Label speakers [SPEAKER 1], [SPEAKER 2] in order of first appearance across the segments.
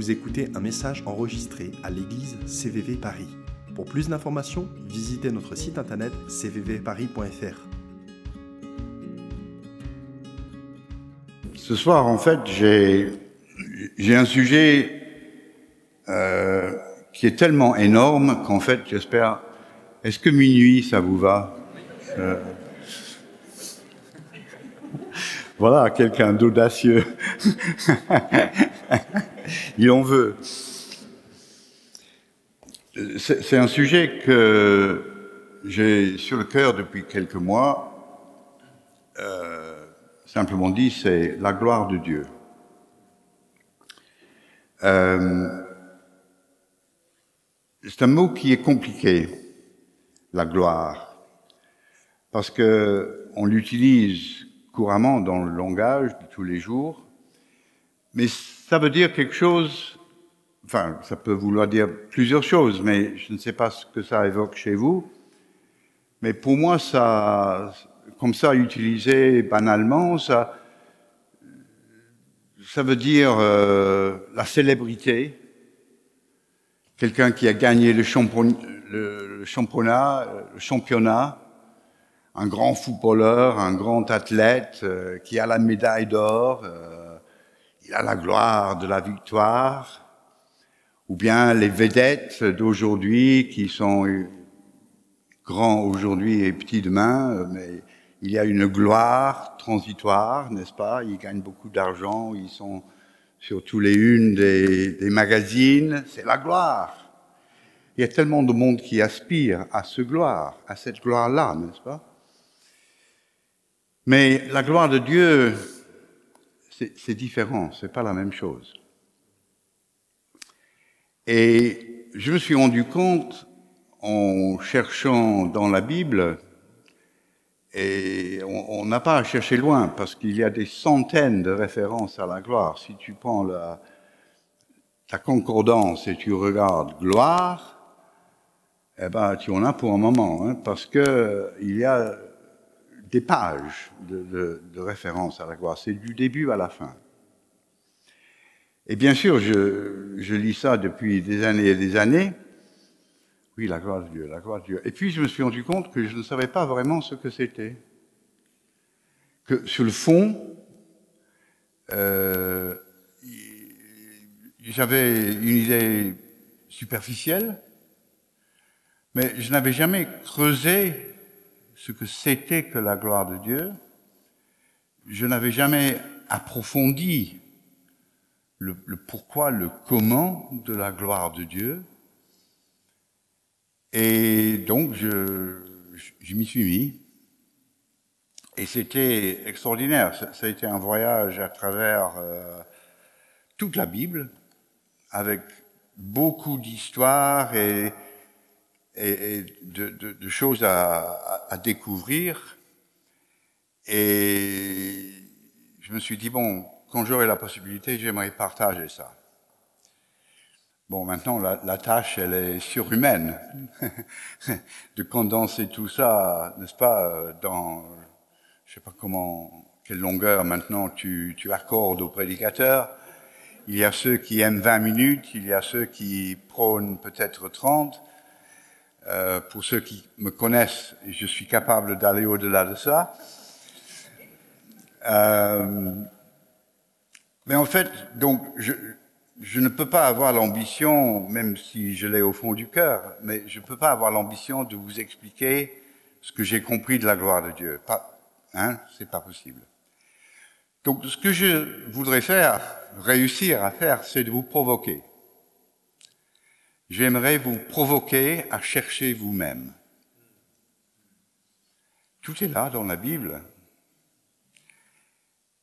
[SPEAKER 1] vous écoutez un message enregistré à l'église CVV Paris. Pour plus d'informations, visitez notre site internet cvvparis.fr.
[SPEAKER 2] Ce soir, en fait, j'ai un sujet euh, qui est tellement énorme qu'en fait, j'espère. Est-ce que minuit, ça vous va? Euh, Voilà, quelqu'un d'audacieux. Il en veut. C'est un sujet que j'ai sur le cœur depuis quelques mois. Euh, simplement dit, c'est la gloire de Dieu. Euh, c'est un mot qui est compliqué, la gloire, parce que on l'utilise couramment dans le langage de tous les jours, mais ça veut dire quelque chose, enfin, ça peut vouloir dire plusieurs choses, mais je ne sais pas ce que ça évoque chez vous, mais pour moi, ça, comme ça, utilisé banalement, ça, ça veut dire euh, la célébrité, quelqu'un qui a gagné le, championnat, le championnat, un grand footballeur, un grand athlète euh, qui a la médaille d'or, euh, il a la gloire de la victoire, ou bien les vedettes d'aujourd'hui qui sont grands aujourd'hui et petits demain, mais il y a une gloire transitoire, n'est-ce pas? Ils gagnent beaucoup d'argent, ils sont sur tous les unes des, des magazines, c'est la gloire. Il y a tellement de monde qui aspire à ce gloire, à cette gloire-là, n'est-ce pas? Mais la gloire de Dieu, c'est différent, c'est pas la même chose. Et je me suis rendu compte en cherchant dans la Bible, et on n'a pas à chercher loin parce qu'il y a des centaines de références à la gloire. Si tu prends la, ta concordance et tu regardes gloire, eh ben, tu en as pour un moment, hein, parce que il y a des pages de, référence à la gloire. C'est du début à la fin. Et bien sûr, je, lis ça depuis des années et des années. Oui, la gloire de Dieu, la gloire de Dieu. Et puis je me suis rendu compte que je ne savais pas vraiment ce que c'était. Que sur le fond, euh, j'avais une idée superficielle, mais je n'avais jamais creusé ce que c'était que la gloire de Dieu. Je n'avais jamais approfondi le, pourquoi, le comment de la gloire de Dieu. Et donc, je, m'y suis mis. Et c'était extraordinaire. Ça, a été un voyage à travers euh, toute la Bible, avec beaucoup d'histoires et, et, de, choses à, découvrir. Et je me suis dit, bon, quand j'aurai la possibilité, j'aimerais partager ça. Bon, maintenant, la, tâche, elle est surhumaine, de condenser tout ça, n'est-ce pas, dans, je sais pas comment, quelle longueur maintenant tu, tu accordes au prédicateur. Il y a ceux qui aiment 20 minutes, il y a ceux qui prônent peut-être 30, euh, pour ceux qui me connaissent, je suis capable d'aller au-delà de ça. Euh, mais en fait, donc, je, je ne peux pas avoir l'ambition, même si je l'ai au fond du cœur, mais je ne peux pas avoir l'ambition de vous expliquer ce que j'ai compris de la gloire de Dieu. Pas, hein, c'est pas possible. Donc, ce que je voudrais faire, réussir à faire, c'est de vous provoquer j'aimerais vous provoquer à chercher vous-même. Tout est là dans la Bible.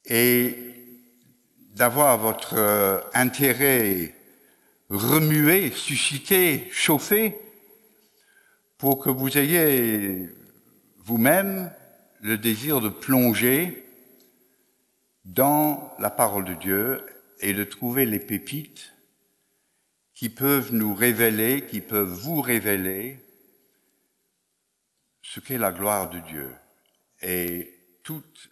[SPEAKER 2] Et d'avoir votre euh, intérêt remué, suscité, chauffé, pour que vous ayez vous-même le désir de plonger dans la parole de Dieu et de trouver les pépites qui peuvent nous révéler, qui peuvent vous révéler ce qu'est la gloire de Dieu. Et toute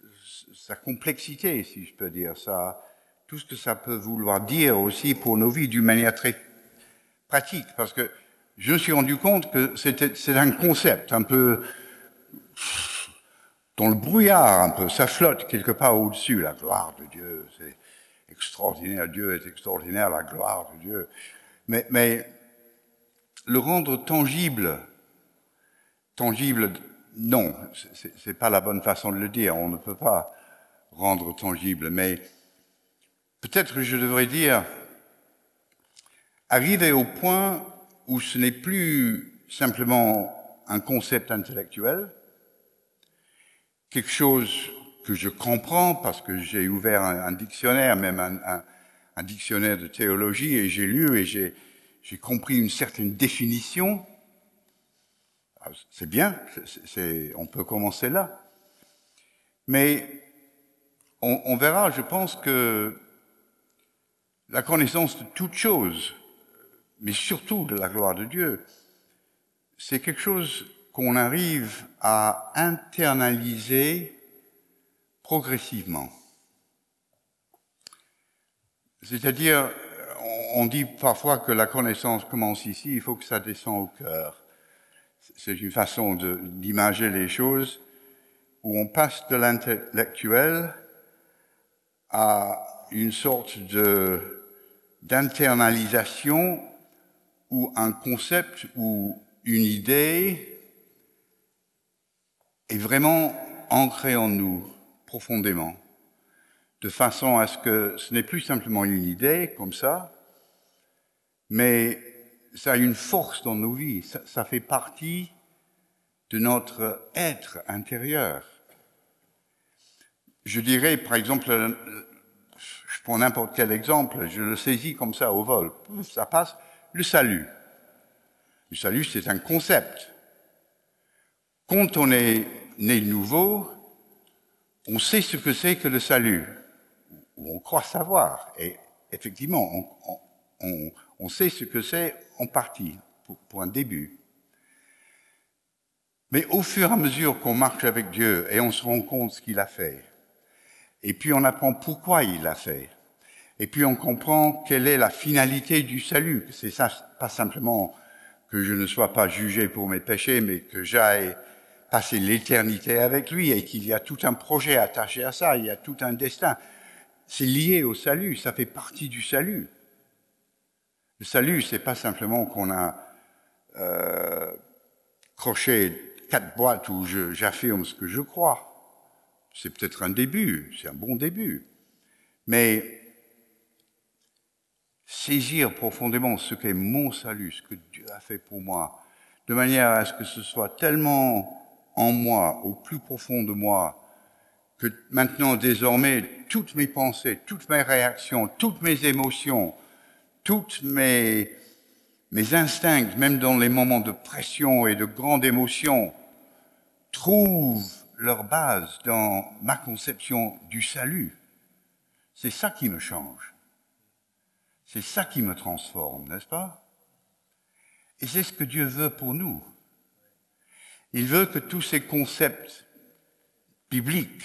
[SPEAKER 2] sa complexité, si je peux dire ça, tout ce que ça peut vouloir dire aussi pour nos vies d'une manière très pratique, parce que je me suis rendu compte que c'est un concept un peu dans le brouillard, un peu, ça flotte quelque part au-dessus, la gloire de Dieu, c'est extraordinaire, Dieu est extraordinaire, la gloire de Dieu. Mais, le rendre tangible, tangible, non, c'est pas la bonne façon de le dire, on ne peut pas rendre tangible, mais peut-être je devrais dire arriver au point où ce n'est plus simplement un concept intellectuel, quelque chose que je comprends parce que j'ai ouvert un, dictionnaire, même un, dictionnaire de théologie, et j'ai lu et j'ai compris une certaine définition. Ah, c'est bien, on peut commencer là. Mais on, on verra, je pense que la connaissance de toute chose, mais surtout de la gloire de Dieu, c'est quelque chose qu'on arrive à internaliser progressivement. C'est-à-dire, on dit parfois que la connaissance commence ici, il faut que ça descende au cœur. C'est une façon d'imager les choses où on passe de l'intellectuel à une sorte d'internalisation où un concept ou une idée est vraiment ancrée en nous profondément, de façon à ce que ce n'est plus simplement une idée comme ça, mais ça a une force dans nos vies, ça, fait partie de notre être intérieur. Je dirais, par exemple, je prends n'importe quel exemple, je le saisis comme ça au vol, ça passe, le salut. Le salut, c'est un concept. Quand on est né nouveau, on sait ce que c'est que le salut, ou on croit savoir. Et effectivement, on, sait ce que c'est en partie, pour, un début. Mais au fur et à mesure qu'on marche avec Dieu et on se rend compte ce qu'il a fait, et puis on apprend pourquoi il l'a fait, et puis on comprend quelle est la finalité du salut. C'est ça, pas simplement que je ne sois pas jugé pour mes péchés, mais que j'aille passer l'éternité avec lui et qu'il y a tout un projet attaché à ça, il y a tout un destin. C'est lié au salut, ça fait partie du salut. Le salut, c'est pas simplement qu'on a euh, croché quatre boîtes où j'affirme ce que je crois. C'est peut-être un début, c'est un bon début. Mais saisir profondément ce qu'est mon salut, ce que Dieu a fait pour moi, de manière à ce que ce soit tellement en moi, au plus profond de moi, que maintenant, désormais, toutes mes pensées, toutes mes réactions, toutes mes émotions, toutes mes, mes instincts, même dans les moments de pression et de grande émotion, trouvent leur base dans ma conception du salut. C'est ça qui me change. C'est ça qui me transforme, n'est-ce pas? Et c'est ce que Dieu veut pour nous. Il veut que tous ces concepts bibliques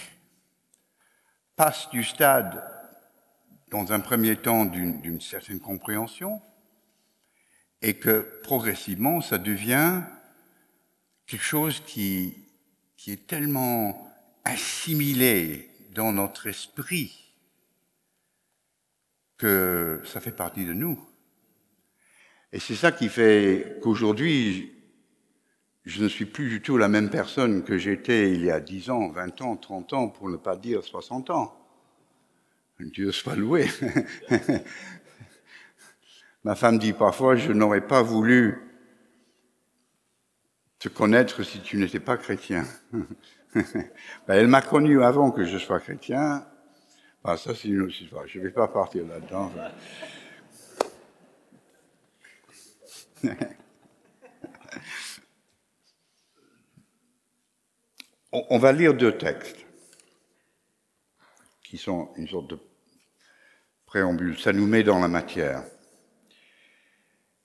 [SPEAKER 2] du stade, dans un premier temps, d'une certaine compréhension, et que progressivement, ça devient quelque chose qui, qui est tellement assimilé dans notre esprit que ça fait partie de nous. Et c'est ça qui fait qu'aujourd'hui, je ne suis plus du tout la même personne que j'étais il y a 10 ans, 20 ans, 30 ans, pour ne pas dire 60 ans. Dieu soit loué. Ma femme dit parfois, je n'aurais pas voulu te connaître si tu n'étais pas chrétien. Ben, elle m'a connu avant que je sois chrétien, ah, ça, c'est une autre histoire. Je ne vais pas partir là-dedans. On va lire deux textes qui sont une sorte de préambule. Ça nous met dans la matière.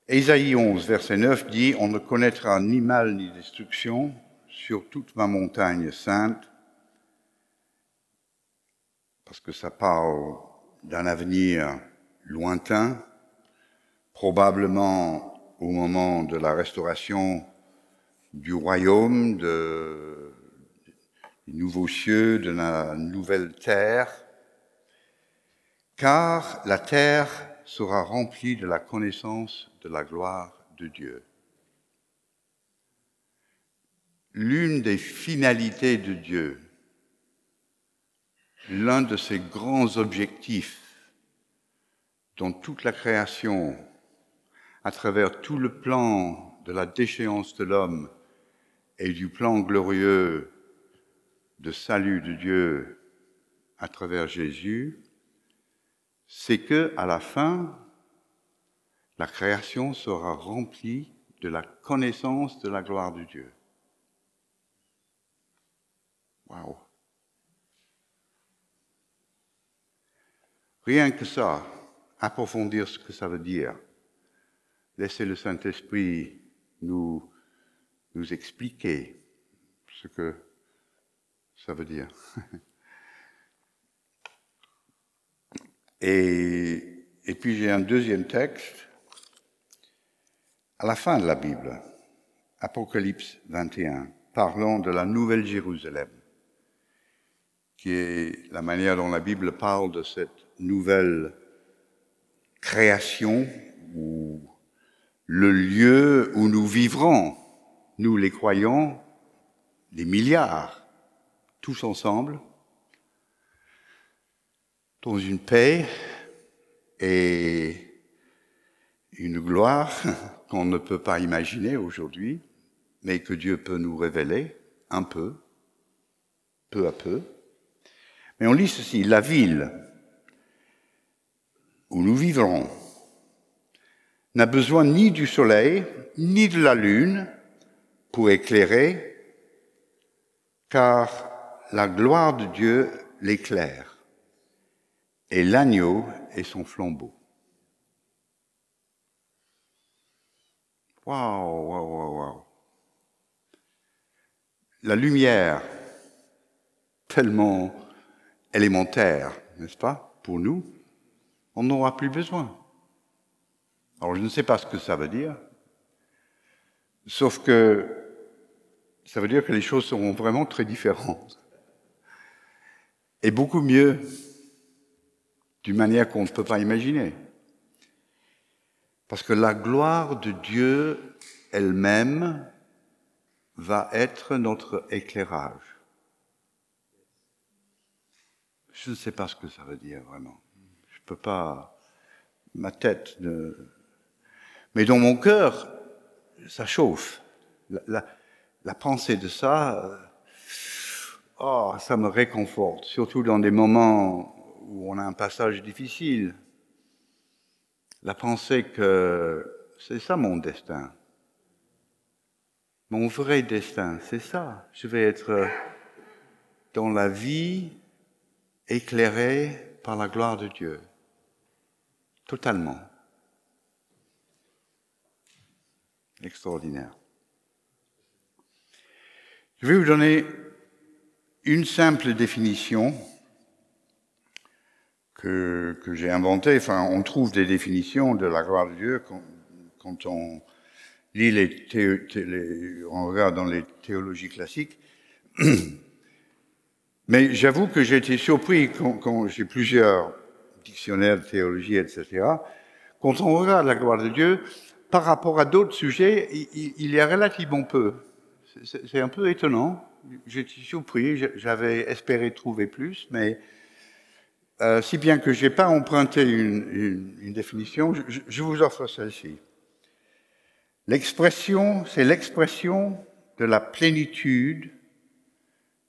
[SPEAKER 2] Ésaïe 11, verset 9 dit On ne connaîtra ni mal ni destruction sur toute ma montagne sainte parce que ça parle d'un avenir lointain, probablement au moment de la restauration du royaume, de, des nouveaux cieux, de la nouvelle terre, car la terre sera remplie de la connaissance de la gloire de Dieu. L'une des finalités de Dieu, l'un de ses grands objectifs dans toute la création, à travers tout le plan de la déchéance de l'homme et du plan glorieux de salut de Dieu à travers Jésus, c'est que à la fin, la création sera remplie de la connaissance de la gloire de Dieu. Wow. Rien que ça, approfondir ce que ça veut dire. Laisser le Saint-Esprit nous, nous expliquer ce que ça veut dire. Et, et puis j'ai un deuxième texte à la fin de la Bible, Apocalypse 21, parlant de la Nouvelle Jérusalem, qui est la manière dont la Bible parle de cette nouvelle création ou le lieu où nous vivrons, nous les croyants, des milliards, tous ensemble, dans une paix et une gloire qu'on ne peut pas imaginer aujourd'hui, mais que Dieu peut nous révéler un peu, peu à peu. Mais on lit ceci, la ville où nous vivrons n'a besoin ni du soleil, ni de la lune pour éclairer, car la gloire de Dieu l'éclaire, et l'agneau est son flambeau. Waouh, waouh, waouh, waouh. La lumière, tellement élémentaire, n'est-ce pas, pour nous, on n'aura plus besoin. Alors je ne sais pas ce que ça veut dire, sauf que ça veut dire que les choses seront vraiment très différentes. Et beaucoup mieux, d'une manière qu'on ne peut pas imaginer. Parce que la gloire de Dieu elle-même va être notre éclairage. Je ne sais pas ce que ça veut dire vraiment. Je ne peux pas. Ma tête ne. Mais dans mon cœur, ça chauffe. La, la, la pensée de ça, oh, ça me réconforte, surtout dans des moments où on a un passage difficile. La pensée que c'est ça mon destin. Mon vrai destin, c'est ça. Je vais être dans la vie éclairée par la gloire de Dieu. Totalement. Extraordinaire. Je vais vous donner une simple définition que, j'ai inventée. Enfin, on trouve des définitions de la gloire de Dieu quand, on lit les, thé, on regarde dans les théologies classiques. Mais j'avoue que j'ai été surpris quand, quand j'ai plusieurs dictionnaires de théologie, etc. Quand on regarde la gloire de Dieu, par rapport à d'autres sujets, il, il y a relativement peu. C'est un peu étonnant. J'étais surpris. J'avais espéré trouver plus, mais euh, si bien que je n'ai pas emprunté une, définition, je, je, vous offre celle-ci. L'expression, c'est l'expression de la plénitude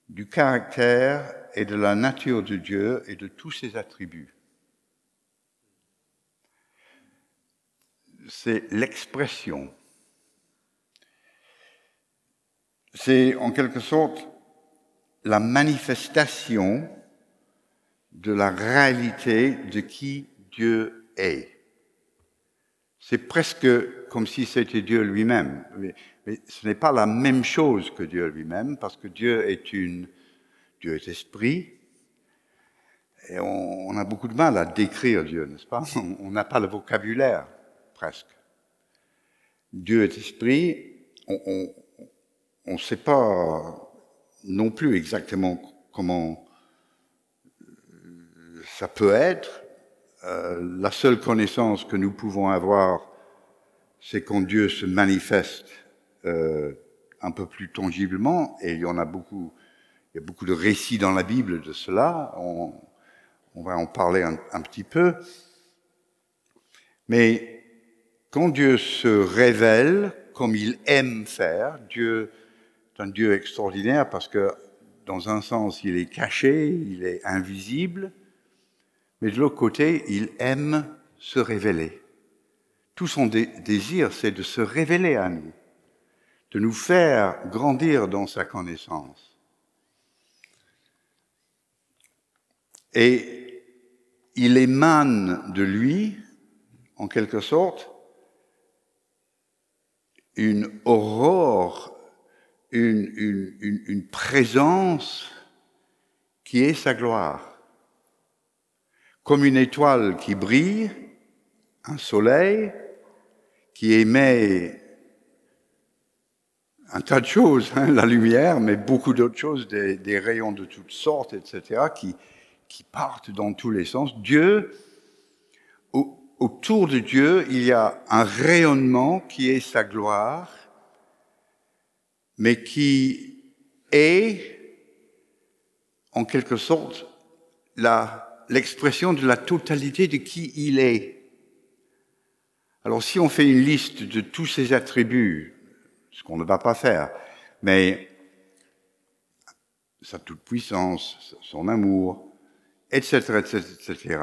[SPEAKER 2] du caractère et de la nature de Dieu et de tous ses attributs. C'est l'expression c'est en quelque sorte la manifestation de la réalité de qui Dieu est. C'est presque comme si c'était Dieu lui-même. Mais, mais, ce n'est pas la même chose que Dieu lui-même, parce que Dieu est une, Dieu est esprit. Et on, a beaucoup de mal à décrire Dieu, n'est-ce pas? On n'a pas le vocabulaire, presque. Dieu est esprit, on ne sait pas non plus exactement comment ça peut être. Euh, la seule connaissance que nous pouvons avoir, c'est quand Dieu se manifeste euh, un peu plus tangiblement, et il y en a beaucoup, il y a beaucoup de récits dans la Bible de cela. On, on va en parler un, petit peu. Mais quand Dieu se révèle comme il aime faire, Dieu un Dieu extraordinaire parce que dans un sens, il est caché, il est invisible, mais de l'autre côté, il aime se révéler. Tout son désir, c'est de se révéler à nous, de nous faire grandir dans sa connaissance. Et il émane de lui, en quelque sorte, une aurore, une, présence qui est sa gloire comme une étoile qui brille, un soleil qui émet un tas de choses, hein, la lumière, mais beaucoup d'autres choses, des, rayons de toutes sortes, etc., qui, qui partent dans tous les sens. Dieu, autour de Dieu, il y a un rayonnement qui est sa gloire, mais qui est, en quelque sorte, l'expression de la totalité de qui il est. Alors si on fait une liste de tous ses attributs, ce qu'on ne va pas faire, mais sa toute-puissance, son amour, etc., etc., etc.,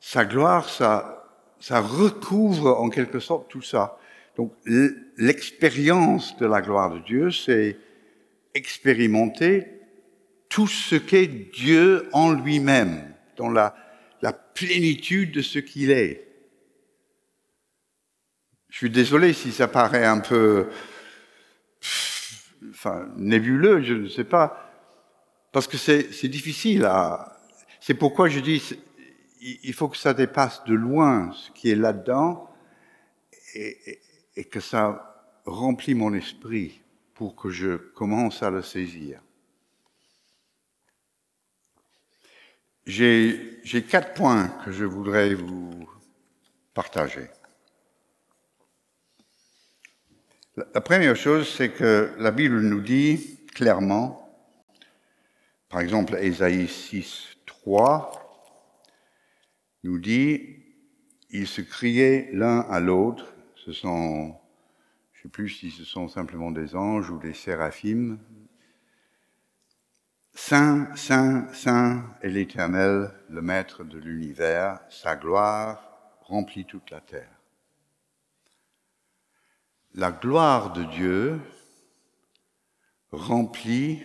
[SPEAKER 2] sa gloire, ça, ça recouvre en quelque sorte tout ça. Donc l'expérience de la gloire de Dieu, c'est expérimenter tout ce qu'est Dieu en lui-même dans la, plénitude de ce qu'il est. Je suis désolé si ça paraît un peu enfin, nébuleux, je ne sais pas, parce que c'est difficile à... C'est pourquoi je dis, il faut que ça dépasse de loin ce qui est là-dedans et, et que ça remplit mon esprit pour que je commence à le saisir. J'ai quatre points que je voudrais vous partager. La première chose, c'est que la Bible nous dit clairement, par exemple, Ésaïe 6, 3, nous dit, ils se criaient l'un à l'autre, ce sont, je ne sais plus si ce sont simplement des anges ou des séraphimes, Saint, Saint, Saint est l'Éternel, le Maître de l'univers, sa gloire remplit toute la terre. La gloire de Dieu remplit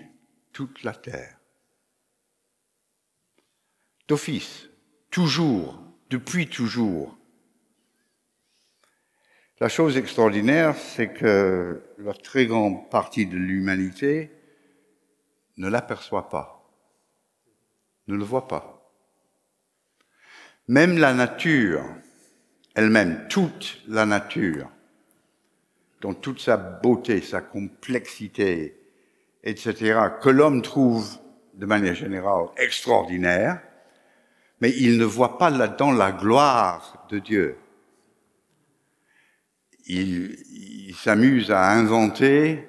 [SPEAKER 2] toute la terre. D'office, toujours, depuis toujours. La chose extraordinaire, c'est que la très grande partie de l'humanité ne l'aperçoit pas, ne le voit pas. Même la nature elle-même, toute la nature, dans toute sa beauté, sa complexité, etc., que l'homme trouve de manière générale extraordinaire, mais il ne voit pas là-dedans la gloire de Dieu. Il, il s'amuse à inventer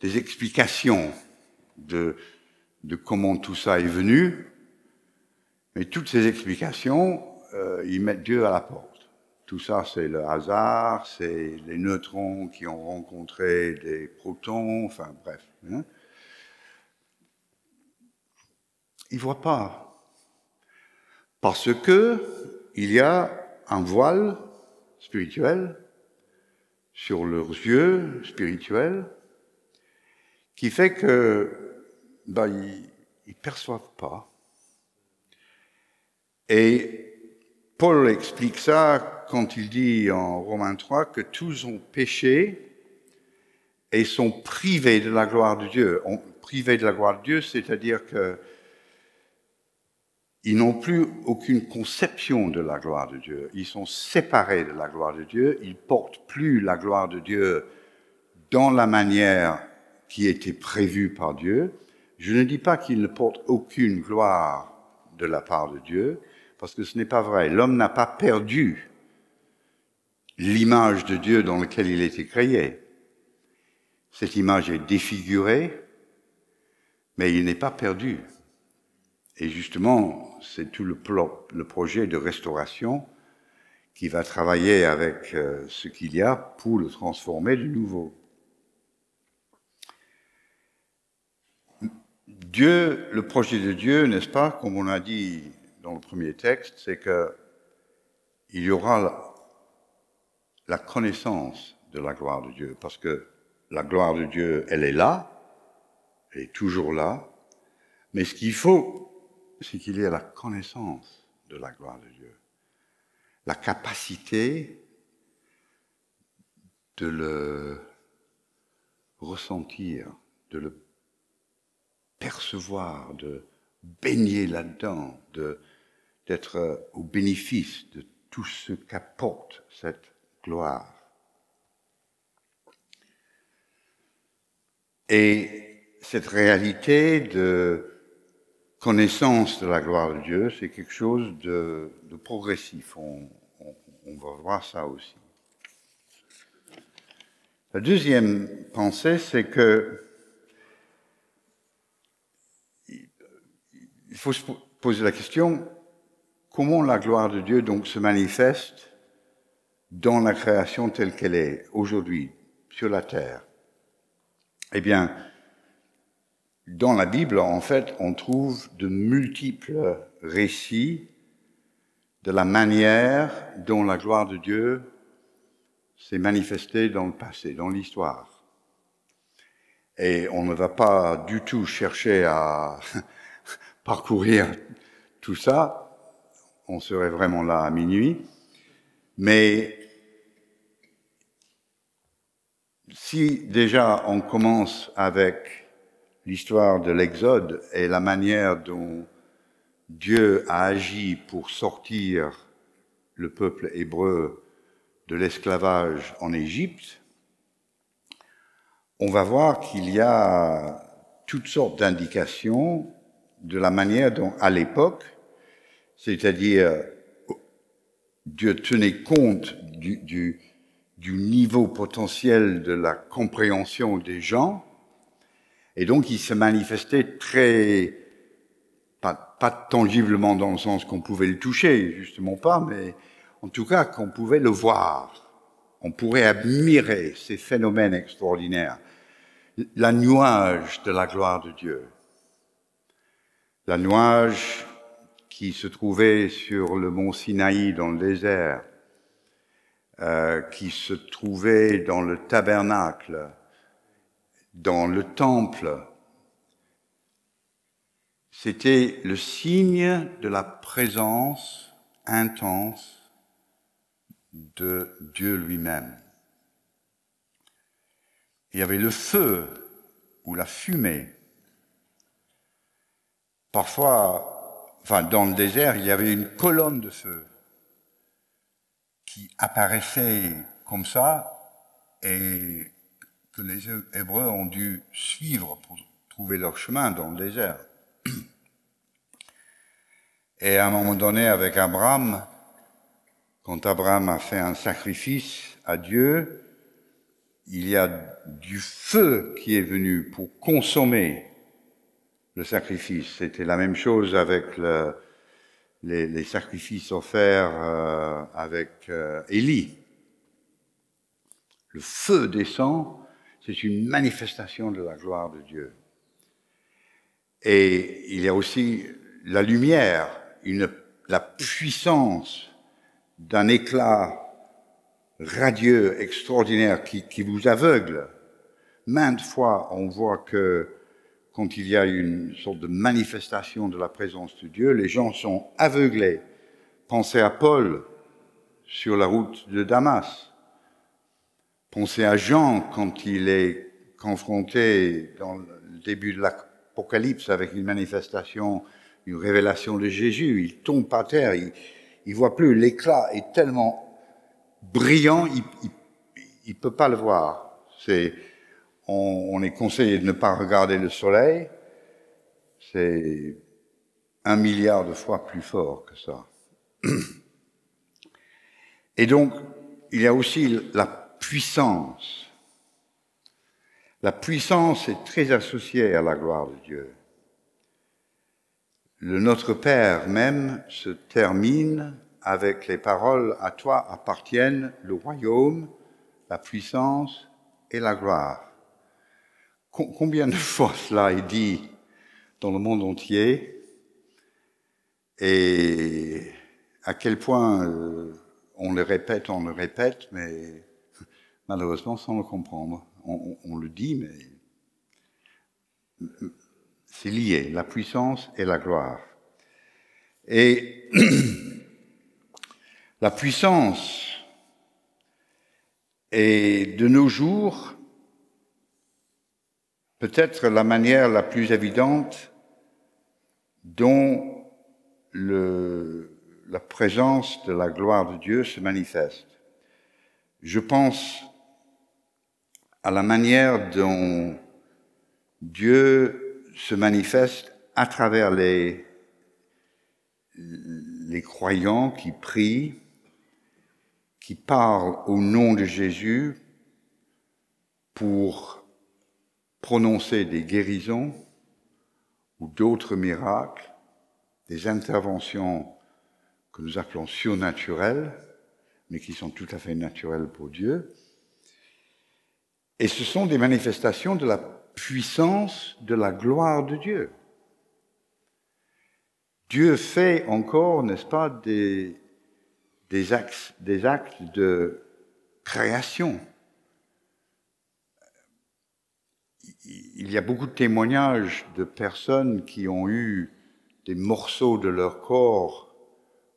[SPEAKER 2] des explications de, de comment tout ça est venu, mais toutes ces explications, euh, ils mettent Dieu à la porte. Tout ça, c'est le hasard, c'est les neutrons qui ont rencontré des protons, enfin bref. Hein. Ils ne pas. Parce que il y a un voile spirituel sur leurs yeux spirituels qui fait que ben, ils perçoivent pas. Et Paul explique ça quand il dit en Romains 3 que tous ont péché et sont privés de la gloire de Dieu. privés de la gloire de Dieu, c'est-à-dire que ils n'ont plus aucune conception de la gloire de Dieu. Ils sont séparés de la gloire de Dieu. Ils portent plus la gloire de Dieu dans la manière qui était prévue par Dieu. Je ne dis pas qu'ils ne portent aucune gloire de la part de Dieu, parce que ce n'est pas vrai. L'homme n'a pas perdu l'image de Dieu dans laquelle il été créé. Cette image est défigurée, mais il n'est pas perdu. Et justement, c'est tout le, projet de restauration qui va travailler avec euh, ce qu'il y a pour le transformer de nouveau. Dieu, le projet de Dieu, n'est-ce pas, comme on a dit dans le premier texte, c'est que il y aura la connaissance de la gloire de Dieu, parce que la gloire de Dieu, elle est là, elle est toujours là, mais ce qu'il faut, c'est qu'il y ait la connaissance de la gloire de Dieu, la capacité de le ressentir, de le percevoir, de baigner là-dedans, d'être au bénéfice de tout ce qu'apporte cette gloire. Et cette réalité de connaissance de la gloire de Dieu, c'est quelque chose de, progressif. On, va voir ça aussi. La deuxième pensée, c'est que il faut se poser la question, comment la gloire de Dieu donc se manifeste dans la création telle qu'elle est aujourd'hui sur la terre? Eh bien, dans la Bible, en fait, on trouve de multiples récits de la manière dont la gloire de Dieu s'est manifestée dans le passé, dans l'histoire. Et on ne va pas du tout chercher à parcourir tout ça, on serait vraiment là à minuit. Mais si déjà on commence avec l'histoire de l'Exode et la manière dont Dieu a agi pour sortir le peuple hébreu de l'esclavage en Égypte, on va voir qu'il y a toutes sortes d'indications de la manière dont, à l'époque, c'est-à-dire Dieu tenait compte du, du, du, niveau potentiel de la compréhension des gens, et donc il se manifestait très, pas, pas tangiblement dans le sens qu'on pouvait le toucher, justement pas, mais en tout cas qu'on pouvait le voir. On pourrait admirer ces phénomènes extraordinaires, la nuage de la gloire de Dieu la nuage qui se trouvait sur le mont Sinaï dans le désert, euh, qui se trouvait dans le tabernacle, dans le temple, c'était le signe de la présence intense de Dieu lui-même. Il y avait le feu ou la fumée Parfois, dans le désert, il y avait une colonne de feu qui apparaissait comme ça et que les Hébreux ont dû suivre pour trouver leur chemin dans le désert. Et à un moment donné, avec Abraham, quand Abraham a fait un sacrifice à Dieu, il y a du feu qui est venu pour consommer le sacrifice. C'était la même chose avec le, les, les, sacrifices offerts euh, avec euh, Élie. Le feu descend, c'est une manifestation de la gloire de Dieu. Et il y a aussi la lumière, une, la puissance d'un éclat radieux, extraordinaire, qui, qui vous aveugle. Maintes fois, on voit que quand il y a une sorte de manifestation de la présence de Dieu, les gens sont aveuglés. Pensez à Paul sur la route de Damas. Pensez à Jean quand il est confronté dans le début de l'Apocalypse avec une manifestation une révélation de Jésus, il tombe par terre, il, il voit plus, l'éclat est tellement brillant, il, il, il peut pas le voir. On, on est conseillé de ne pas regarder le soleil, c'est un milliard de fois plus fort que ça. Et donc, il y a aussi la puissance. La puissance est très associée à la gloire de Dieu. Le Notre Père même se termine avec les paroles À toi appartiennent le royaume, la puissance et la gloire. Combien de fois cela est dit dans le monde entier et à quel point euh, on le répète, on le répète, mais malheureusement sans le comprendre. On, le dit, mais c'est lié, la puissance et la gloire. Et la puissance est de nos jours peut-être la manière la plus évidente dont la présence de la gloire de Dieu se manifeste. Je pense à la manière dont Dieu se manifeste à travers les, croyants qui prient, qui parlent au nom de Jésus pour prononcer des guérisons ou d'autres miracles, des interventions que nous appelons surnaturelles, mais qui sont tout à fait naturelles pour Dieu. Et ce sont des manifestations de la puissance de la gloire de Dieu. Dieu fait encore, n'est-ce pas, des, des, actes, actes de création. Il y a beaucoup de témoignages de personnes qui ont eu des morceaux de leur corps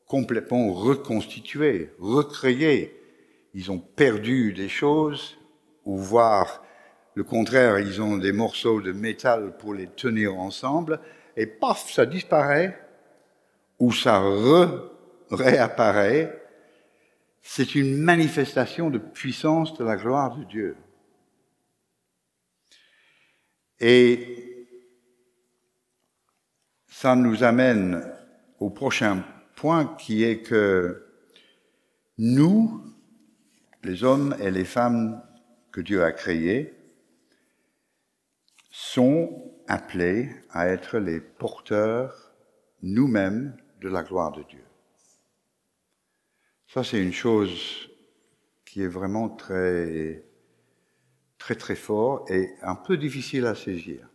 [SPEAKER 2] complètement reconstitués, recréés. Ils ont perdu des choses, ou voire le contraire, ils ont des morceaux de métal pour les tenir ensemble, et paf, ça disparaît, ou ça réapparaît. C'est une manifestation de puissance de la gloire de Dieu. Et ça nous amène au prochain point qui est que nous, les hommes et les femmes que Dieu a créés, sont appelés à être les porteurs nous-mêmes de la gloire de Dieu. Ça, c'est une chose qui est vraiment très, très, très fort et un peu difficile à saisir.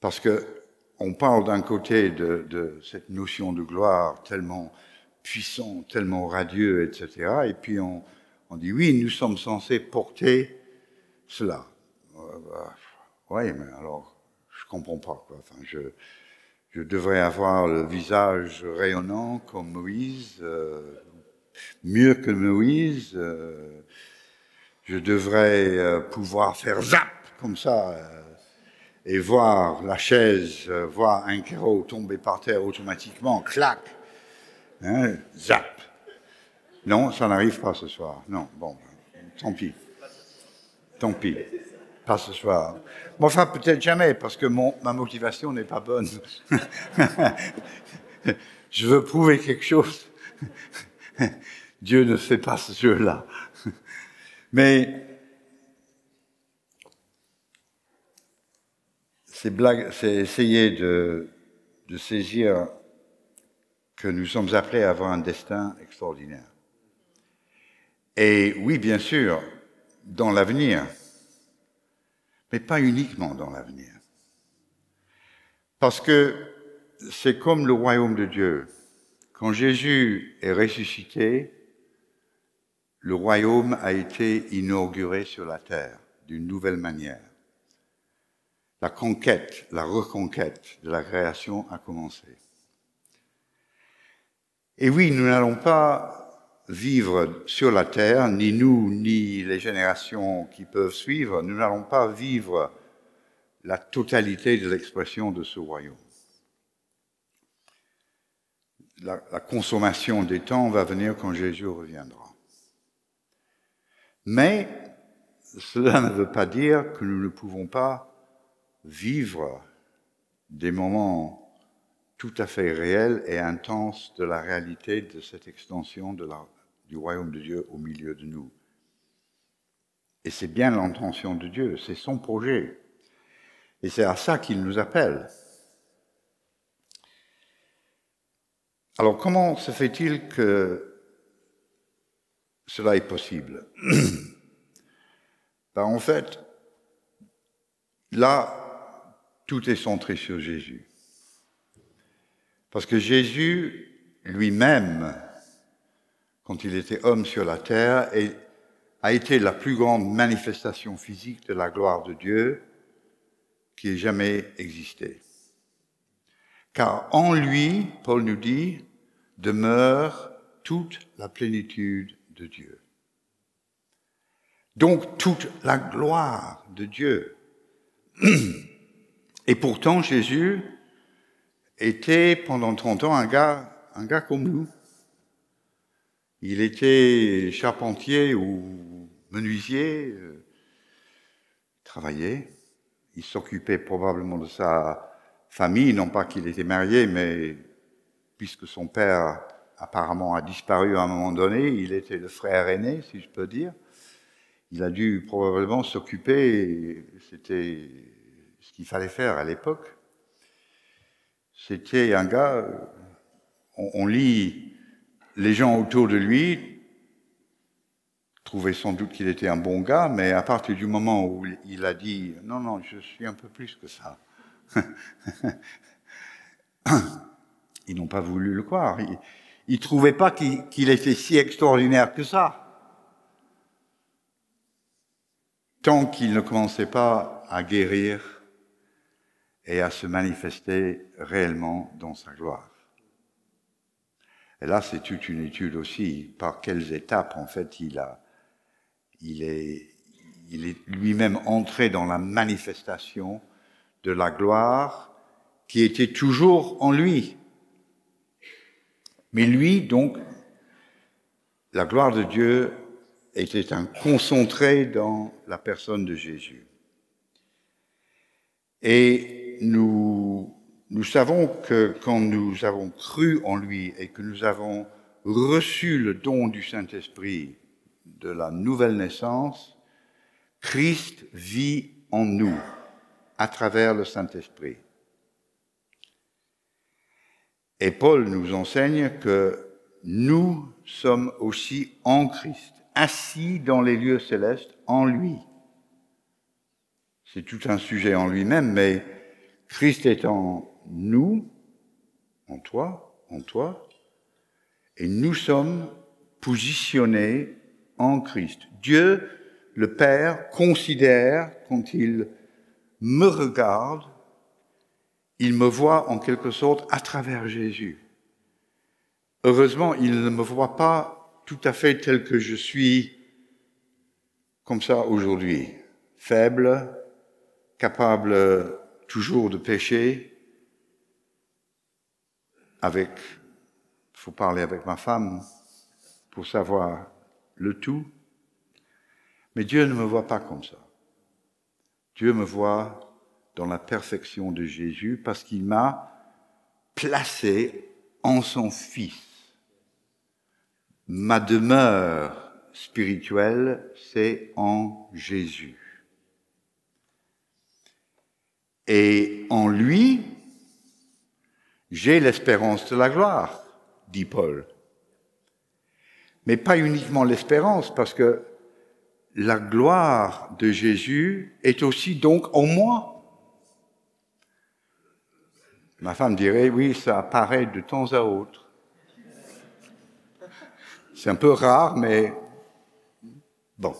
[SPEAKER 2] Parce que on parle d'un côté de, cette notion de gloire tellement puissant, tellement radieux, etc. Et puis on, on dit oui, nous sommes censés porter cela. Euh, oui, mais alors je comprends pas. Je, devrais avoir le visage rayonnant comme Moïse, euh, mieux que Moïse. Euh, je devrais pouvoir faire zap comme ça et voir la chaise, voir un carreau tomber par terre automatiquement, clac, hein, zap. Non, ça n'arrive pas ce soir. Non, bon, tant pis. Tant pis. Pas ce soir. Bon, enfin, peut-être jamais, parce que ma motivation n'est pas bonne. Je veux prouver quelque chose. Dieu ne fait pas ce jeu-là. Mais c'est essayer de, de saisir que nous sommes appelés à avoir un destin extraordinaire. Et oui, bien sûr, dans l'avenir, mais pas uniquement dans l'avenir. Parce que c'est comme le royaume de Dieu. Quand Jésus est ressuscité, le royaume a été inauguré sur la terre d'une nouvelle manière la conquête, la reconquête de la création a commencé. Et oui, nous n'allons pas vivre sur la terre, ni nous, ni les générations qui peuvent suivre, nous n'allons pas vivre la totalité de l'expression de ce royaume. la, consommation des temps va venir quand Jésus reviendra. Mais cela ne veut pas dire que nous ne pouvons pas vivre des moments tout à fait réels et intenses de la réalité de cette extension de la, du royaume de Dieu au milieu de nous. Et c'est bien l'intention de Dieu, c'est son projet. Et c'est à ça qu'il nous appelle. Alors comment se fait-il que cela est possible? Ben, En fait, là, tout est centré sur Jésus. Parce que Jésus lui-même, quand il était homme sur la terre, a été la plus grande manifestation physique de la gloire de Dieu qui ait jamais existé. Car en lui, Paul nous dit, demeure toute la plénitude de Dieu. Donc toute la gloire de Dieu. Et pourtant, Jésus était pendant 30 ans un gars, un gars comme nous. Il était charpentier ou menuisier, euh, travaillait, il s'occupait probablement de sa famille, non pas qu'il était marié, mais puisque son père apparemment a disparu à un moment donné, il était le frère aîné, si je peux dire. Il a dû probablement s'occuper, c'était ce qu'il fallait faire à l'époque. C'était un gars, on, lit les gens autour de lui, trouvaient sans doute qu'il était un bon gars, mais à partir du moment où il a dit non, non, je suis un peu plus que ça, ils n'ont pas voulu le croire. Ils ne trouvaient pas qu'il était si extraordinaire que ça. Tant qu'il ne commençait pas à guérir et à se manifester réellement dans sa gloire. Et là, c'est toute une étude aussi, par quelles étapes, en fait, il a, il est, lui-même entré dans la manifestation de la gloire qui était toujours en lui. Mais lui, donc, la gloire de Dieu était un concentré dans la personne de Jésus. Et nous, nous savons que quand nous avons cru en lui et que nous avons reçu le don du Saint-Esprit de la nouvelle naissance, Christ vit en nous à travers le Saint-Esprit. Et Paul nous enseigne que nous sommes aussi en Christ, assis dans les lieux célestes en lui. C'est tout un sujet en lui-même, mais Christ est en nous, en toi, en toi, et nous sommes positionnés en Christ. Dieu, le Père, considère, quand il me regarde, il me voit en quelque sorte à travers Jésus. Heureusement, il ne me voit pas tout à fait tel que je suis comme ça aujourd'hui, faible, capable toujours de pécher, avec, faut parler avec ma femme pour savoir le tout. Mais Dieu ne me voit pas comme ça. Dieu me voit dans la perfection de Jésus parce qu'il m'a placé en son Fils. Ma demeure spirituelle, c'est en Jésus. Et en lui, j'ai l'espérance de la gloire, dit Paul mais pas uniquement l'espérance, parce que la gloire de Jésus est aussi donc en moi. Ma femme dirait, oui, ça apparaît de temps à autre. C'est un peu rare, mais bon.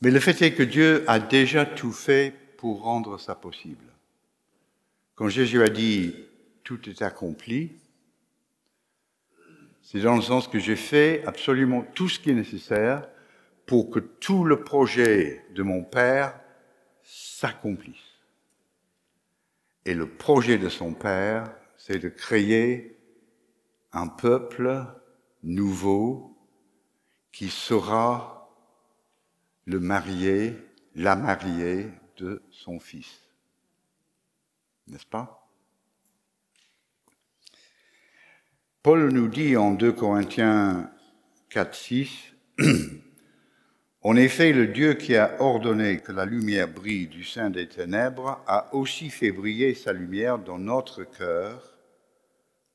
[SPEAKER 2] Mais le fait est que Dieu a déjà tout fait pour rendre ça possible. Quand Jésus a dit, tout est accompli, c'est dans le sens que j'ai fait absolument tout ce qui est nécessaire pour que tout le projet de mon Père s'accomplisse. Et le projet de son Père, c'est de créer un peuple nouveau qui sera le marié, la mariée de son fils. N'est-ce pas? Paul nous dit en 2 Corinthiens 4, 6, En effet, le Dieu qui a ordonné que la lumière brille du sein des ténèbres a aussi fait briller sa lumière dans notre cœur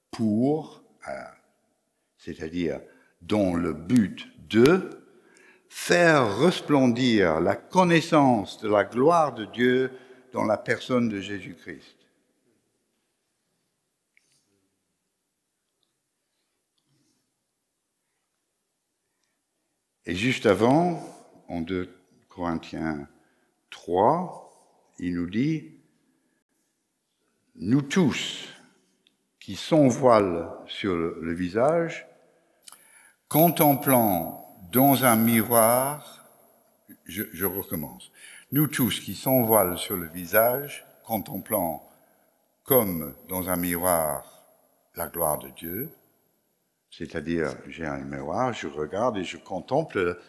[SPEAKER 2] pour, euh, c'est-à-dire dans le but de faire resplendir la connaissance de la gloire de Dieu dans la personne de Jésus-Christ. Et juste avant, en 2 Corinthiens 3, il nous dit, nous tous qui sont voile sur le visage, contemplant dans un miroir, je, recommence, nous tous qui sont voile sur le visage, contemplant comme dans un miroir la gloire de Dieu, c'est-à-dire, j'ai un miroir, je regarde et je contemple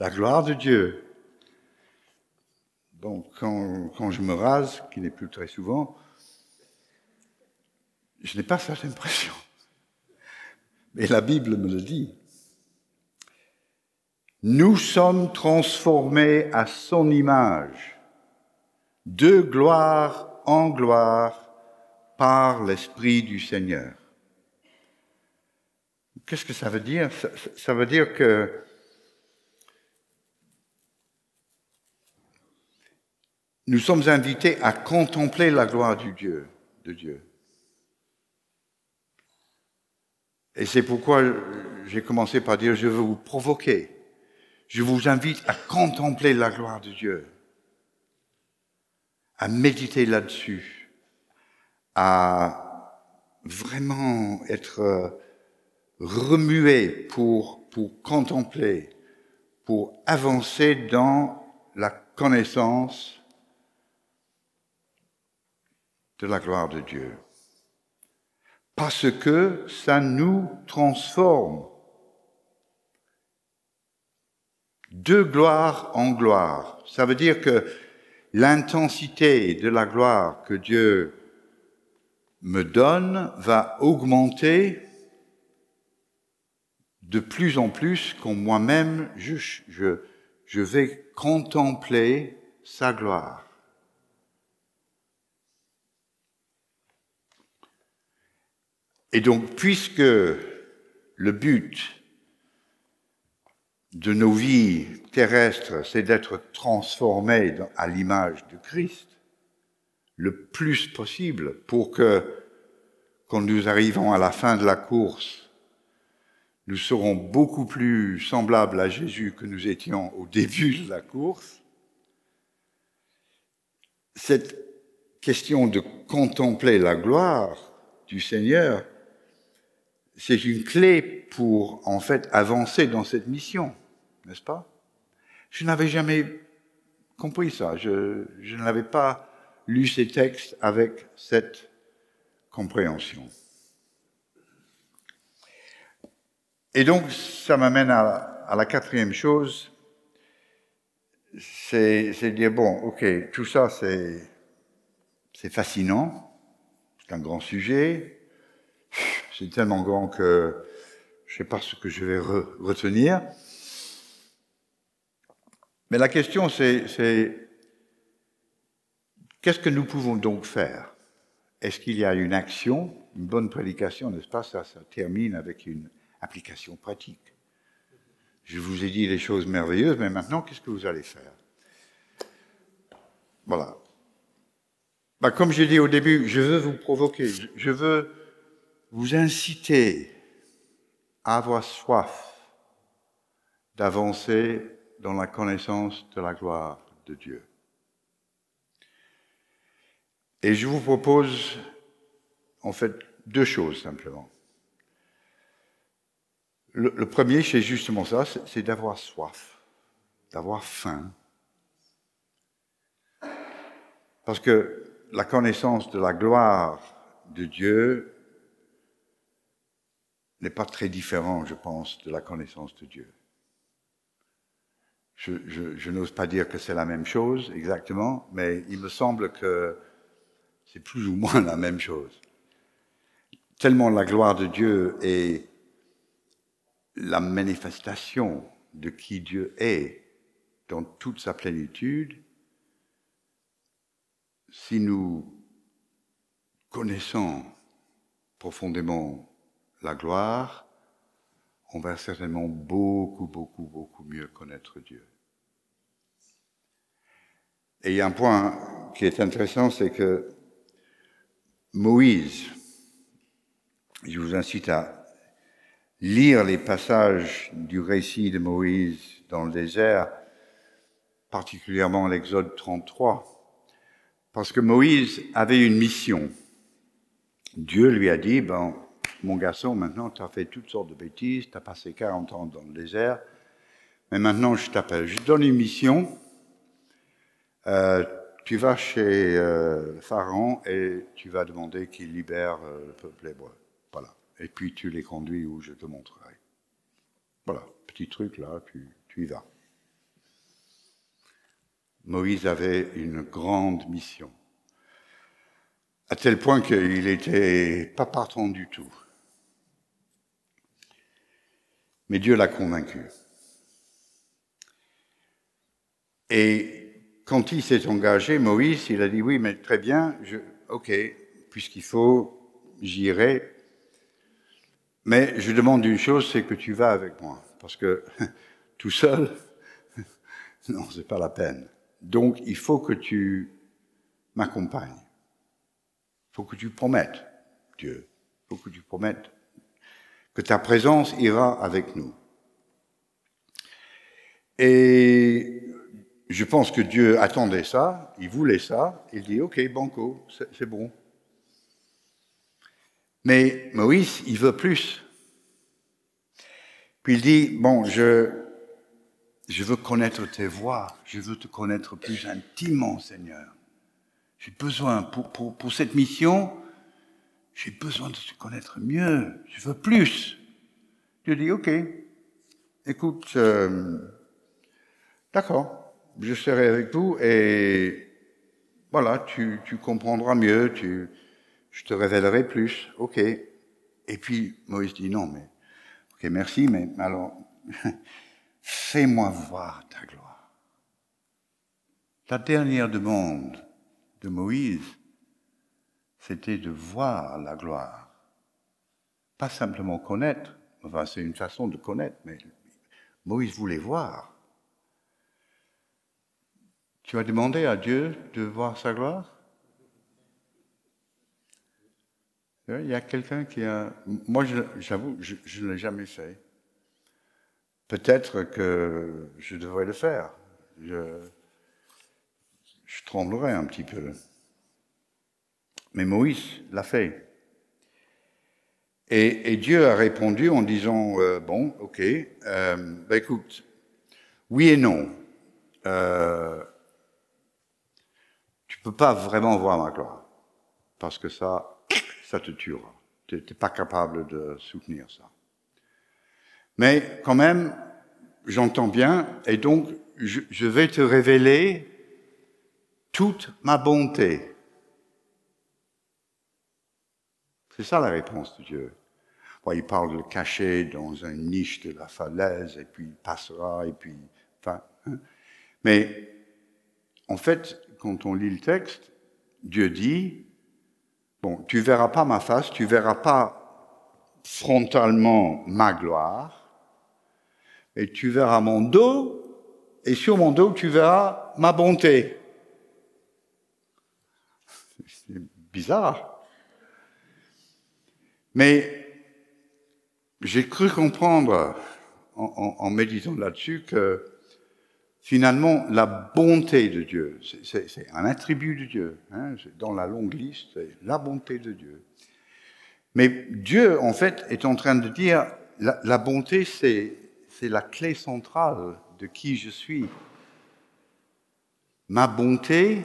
[SPEAKER 2] la gloire de Dieu. Donc, quand, je me rase, qui n'est plus très souvent, je n'ai pas cette impression. Mais la Bible me le dit. Nous sommes transformés à son image, de gloire en gloire, par l'Esprit du Seigneur. Qu'est-ce que ça veut dire? Ça, veut dire que nous sommes invités à contempler la gloire du Dieu, de Dieu. Et c'est pourquoi j'ai commencé par dire, je veux vous provoquer. Je vous invite à contempler la gloire de Dieu, à méditer là-dessus, à vraiment être remuer pour, pour contempler, pour avancer dans la connaissance de la gloire de Dieu. Parce que ça nous transforme de gloire en gloire. Ça veut dire que l'intensité de la gloire que Dieu me donne va augmenter de plus en plus quand moi-même je, vais contempler sa gloire. Et donc, puisque le but de nos vies terrestres, c'est d'être transformés à l'image de Christ, le plus possible pour que, quand nous arrivons à la fin de la course, nous serons beaucoup plus semblables à Jésus que nous étions au début de la course. Cette question de contempler la gloire du Seigneur, c'est une clé pour en fait avancer dans cette mission, n'est-ce pas? Je n'avais jamais compris ça, je, je n'avais pas lu ces textes avec cette compréhension. Et donc, ça m'amène à, la quatrième chose, c'est de dire, bon, ok, tout ça, c'est fascinant, c'est un grand sujet, c'est tellement grand que je ne sais pas ce que je vais retenir. Mais la question, c'est qu'est-ce que nous pouvons donc faire? Est-ce qu'il y a une action, une bonne prédication, n'est-ce pas? Ça, ça termine avec une application pratique. Je vous ai dit des choses merveilleuses, mais maintenant, qu'est-ce que vous allez faire? Voilà. Bah, comme j'ai dit au début, je veux vous provoquer, je veux vous inciter à avoir soif d'avancer dans la connaissance de la gloire de Dieu. Et je vous propose en fait deux choses simplement. Le, premier, c'est justement ça, c'est d'avoir soif, d'avoir faim. Parce que la connaissance de la gloire de Dieu n'est pas très différent, je pense, de la connaissance de Dieu. Je, n'ose pas dire que c'est la même chose exactement, mais il me semble que c'est plus ou moins la même chose. Tellement la gloire de Dieu est la manifestation de qui Dieu est dans toute sa plénitude, si nous connaissons profondément la gloire, on va certainement beaucoup, beaucoup, beaucoup mieux connaître Dieu. Et il y a un point qui est intéressant, c'est que Moïse, je vous incite à lire les passages du récit de Moïse dans le désert, particulièrement l'Exode 33, parce que Moïse avait une mission. Dieu lui a dit, ben, mon garçon, maintenant tu as fait toutes sortes de bêtises, tu as passé 40 ans dans le désert, mais maintenant je t'appelle, je te donne une mission, euh, tu vas chez euh, Pharaon et tu vas demander qu'il libère euh, le peuple hébreu. Et puis tu les conduis où je te montrerai. Voilà, petit truc là, tu, tu y vas. Moïse avait une grande mission, à tel point qu'il n'était pas partant du tout. Mais Dieu l'a convaincu. Et quand il s'est engagé, Moïse, il a dit oui, mais très bien, je, ok, puisqu'il faut, j'irai. Mais je demande une chose, c'est que tu vas avec moi, parce que tout seul, non, c'est pas la peine. Donc, il faut que tu m'accompagnes. Il faut que tu promettes, Dieu. Il faut que tu promettes que ta présence ira avec nous. Et je pense que Dieu attendait ça, il voulait ça, il dit, OK, banco, c'est bon. Mais Moïse, il veut plus. Puis il dit, bon, je, je veux connaître tes voix, je veux te connaître plus intimement, Seigneur. J'ai besoin, pour, pour, pour cette mission, j'ai besoin de te connaître mieux, je veux plus. Dieu dit, OK, écoute, euh, d'accord, je serai avec vous et voilà, tu, tu comprendras mieux, tu, je te révélerai plus, OK. Et puis Moïse dit, non, mais, OK, merci, mais alors, fais-moi voir ta gloire. La dernière demande de Moïse, c'était de voir la gloire. Pas simplement connaître, enfin c'est une façon de connaître, mais Moïse voulait voir. Tu as demandé à Dieu de voir sa gloire? Il y a quelqu'un qui a... Moi, j'avoue, je, ne l'ai jamais fait. Peut-être que je devrais le faire. Je, je tremblerais un petit peu. Mais Moïse l'a fait. Et, Dieu a répondu en disant, euh, bon, ok, euh, bah, écoute, oui et non. Euh, tu peux pas vraiment voir ma gloire, parce que ça, ça te tuera. Tu n'es pas capable de soutenir ça. Mais quand même, j'entends bien, et donc je vais te révéler toute ma bonté. C'est ça la réponse de Dieu. il parle de cacher dans une niche de la falaise, et puis il passera, et puis... Enfin, hein. Mais en fait, quand on lit le texte, Dieu dit, bon, tu verras pas ma face, tu verras pas frontalement ma gloire, et tu verras mon dos, et sur mon dos, tu verras ma bonté. C'est bizarre. Mais j'ai cru comprendre, en, méditant là-dessus, que finalement, la bonté de Dieu, c'est un attribut de Dieu. Hein, dans la longue liste, c'est la bonté de Dieu. Mais Dieu, en fait, est en train de dire, la, la bonté, c'est la clé centrale de qui je suis. Ma bonté,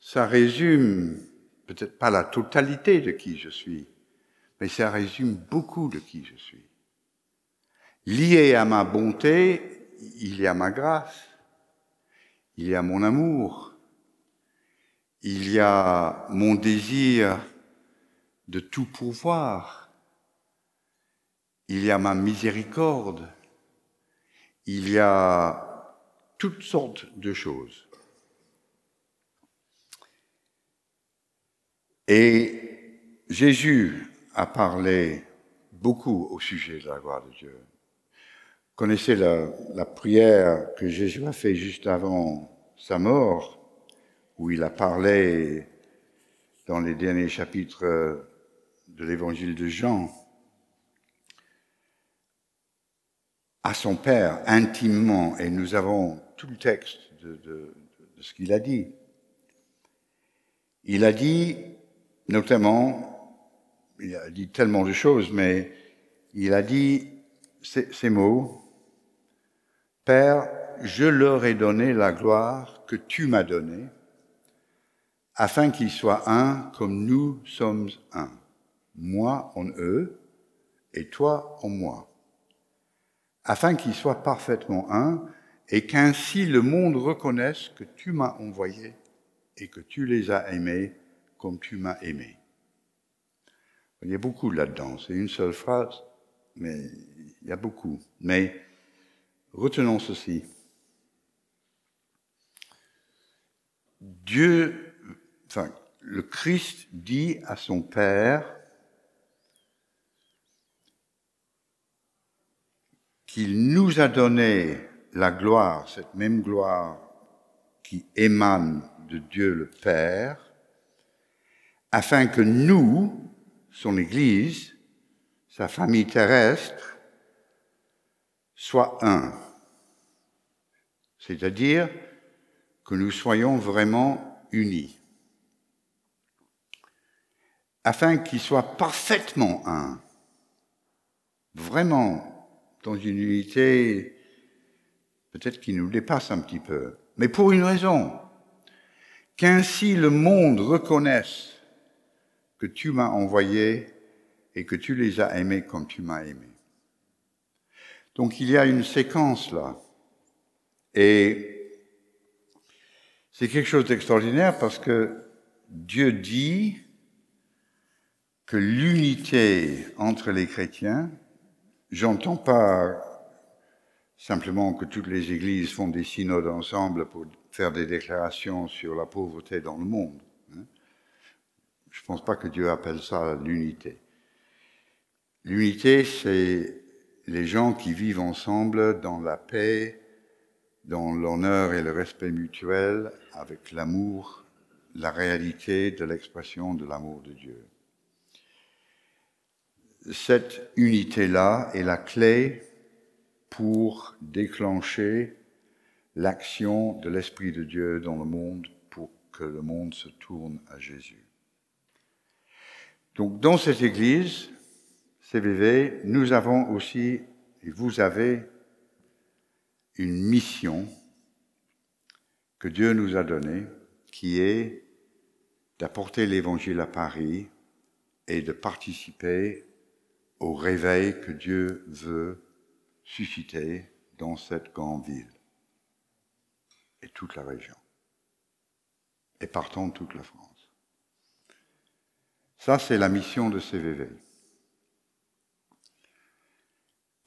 [SPEAKER 2] ça résume peut-être pas la totalité de qui je suis, mais ça résume beaucoup de qui je suis. Lié à ma bonté, il y a ma grâce, il y a mon amour, il y a mon désir de tout pouvoir, il y a ma miséricorde, il y a toutes sortes de choses. Et Jésus a parlé beaucoup au sujet de la gloire de Dieu. Connaissez la, prière que Jésus a fait juste avant sa mort, où il a parlé dans les derniers chapitres de l'évangile de Jean à son Père intimement, et nous avons tout le texte de, ce qu'il a dit. Il a dit, notamment, il a dit tellement de choses, mais il a dit ces mots, Père, je leur ai donné la gloire que tu m'as donnée, afin qu'ils soient un comme nous sommes un, moi en eux et toi en moi, afin qu'ils soient parfaitement un, et qu'ainsi le monde reconnaisse que tu m'as envoyé et que tu les as aimés comme tu m'as aimé. Il y a beaucoup là-dedans, c'est une seule phrase, mais il y a beaucoup. Mais retenons ceci. Dieu, enfin, le Christ dit à son Père qu'il nous a donné la gloire, cette même gloire qui émane de Dieu le Père, afin que nous, son Église, sa famille terrestre, soient un. C'est-à-dire que nous soyons vraiment unis. Afin qu'ils soient parfaitement un. Vraiment dans une unité peut-être qui nous dépasse un petit peu. Mais pour une raison. Qu'ainsi le monde reconnaisse que tu m'as envoyé et que tu les as aimés comme tu m'as aimé. Donc il y a une séquence là. Et c'est quelque chose d'extraordinaire parce que Dieu dit que l'unité entre les chrétiens, j'entends pas simplement que toutes les églises font des synodes ensemble pour faire des déclarations sur la pauvreté dans le monde. Hein. Je ne pense pas que Dieu appelle ça l'unité. L'unité, c'est les gens qui vivent ensemble dans la paix, dans l'honneur et le respect mutuel, avec l'amour, la réalité de l'expression de l'amour de Dieu. Cette unité-là est la clé pour déclencher l'action de l'Esprit de Dieu dans le monde pour que le monde se tourne à Jésus. Donc dans cette Église, CVV, nous avons aussi, et vous avez, une mission que Dieu nous a donnée, qui est d'apporter l'Évangile à Paris et de participer au réveil que Dieu veut susciter dans cette grande ville et toute la région, et partant toute la France. Ça, c'est la mission de CVV.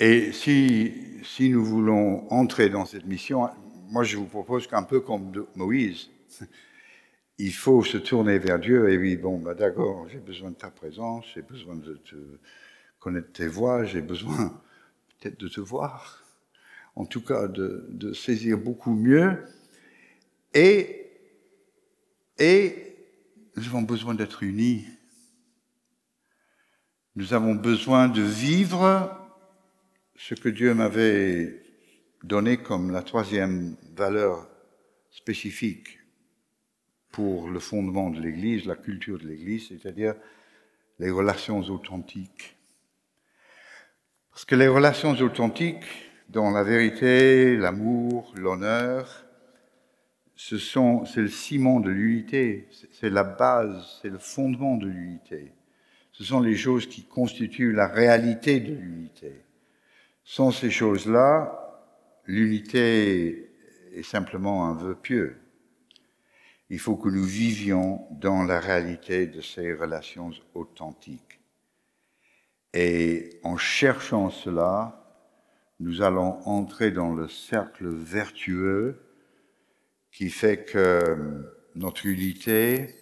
[SPEAKER 2] Et si, nous voulons entrer dans cette mission, moi je vous propose qu'un peu comme Moïse, il faut se tourner vers Dieu et oui, bon, bah d'accord, j'ai besoin de ta présence, j'ai besoin de te connaître tes voix, j'ai besoin peut-être de te voir, en tout cas de, de saisir beaucoup mieux. Et, et nous avons besoin d'être unis. Nous avons besoin de vivre ce que Dieu m'avait donné comme la troisième valeur spécifique pour le fondement de l'Église, la culture de l'Église, c'est-à-dire les relations authentiques. Parce que les relations authentiques, dans la vérité, l'amour, l'honneur, ce sont, c'est le ciment de l'unité, c'est la base, c'est le fondement de l'unité. Ce sont les choses qui constituent la réalité de l'unité. Sans ces choses-là, l'unité est simplement un vœu pieux. Il faut que nous vivions dans la réalité de ces relations authentiques. Et en cherchant cela, nous allons entrer dans le cercle vertueux qui fait que notre unité,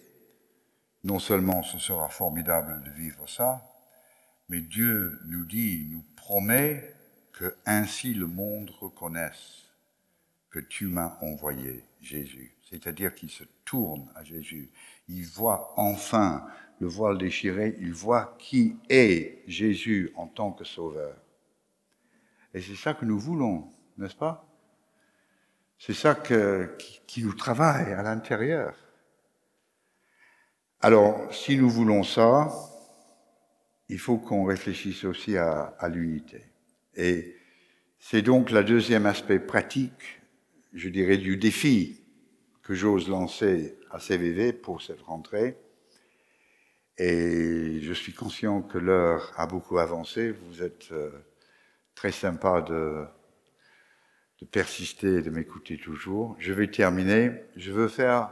[SPEAKER 2] non seulement ce sera formidable de vivre ça, mais Dieu nous dit, nous promet que ainsi le monde reconnaisse que tu m'as envoyé, Jésus. C'est-à-dire qu'il se tourne à Jésus. Il voit enfin le voile déchiré, il voit qui est Jésus en tant que sauveur. Et c'est ça que nous voulons, n'est-ce pas? C'est ça qui, nous travaille à l'intérieur. Alors, si nous voulons ça, il faut qu'on réfléchisse aussi à l'unité. Et c'est donc le deuxième aspect pratique, je dirais, du défi que j'ose lancer à CVV pour cette rentrée. Et je suis conscient que l'heure a beaucoup avancé. Vous êtes euh, très sympa de, de persister et de m'écouter toujours. Je vais terminer. Je veux faire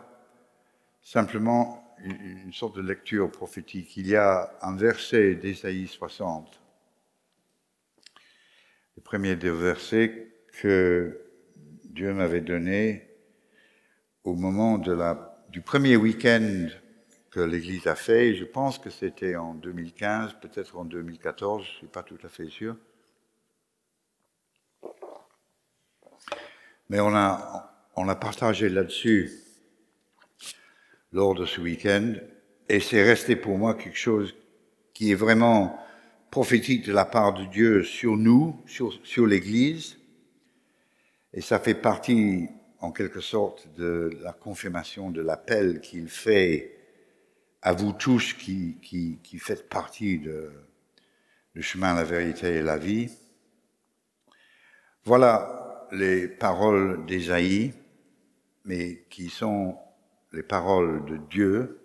[SPEAKER 2] simplement une, sorte de lecture prophétique. Il y a un verset d'Ésaïe 60, le premier des versets que Dieu m'avait donné au moment du premier week-end que l'Église a fait. Je pense que c'était en 2015, peut-être en 2014, je ne suis pas tout à fait sûr. Mais on a, on a partagé là-dessus lors de ce week-end. Et c'est resté pour moi quelque chose qui est vraiment prophétique de la part de Dieu sur nous, sur, l'Église. Et ça fait partie, en quelque sorte, de la confirmation de l'appel qu'il fait à vous tous qui faites partie de, du chemin, la vérité et la vie. Voilà les paroles d'Ésaïe, mais qui sont les paroles de Dieu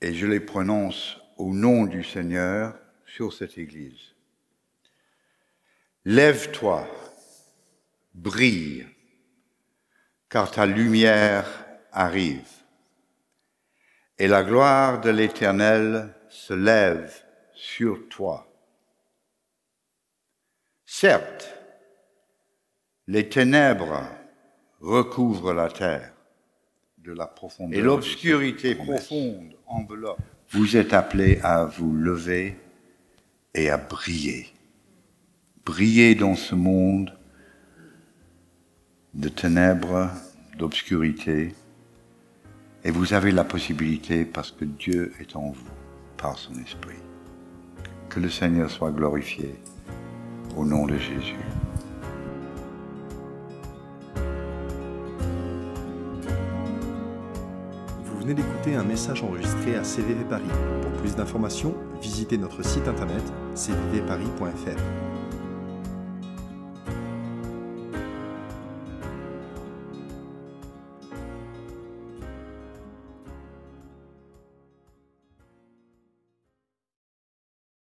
[SPEAKER 2] et je les prononce au nom du Seigneur sur cette Église. Lève-toi, brille, car ta lumière arrive, et la gloire de l'Éternel se lève sur toi. Certes, les ténèbres recouvrent la terre, la profondeur. Et l'obscurité profonde enveloppe. Vous êtes appelés à vous lever et à briller. Briller dans ce monde de ténèbres, d'obscurité. Et vous avez la possibilité parce que Dieu est en vous par son esprit. Que le Seigneur soit glorifié au nom de Jésus.
[SPEAKER 1] Venez d'écouter un message enregistré à CVV Paris. Pour plus d'informations, visitez notre site internet cvvparis.fr.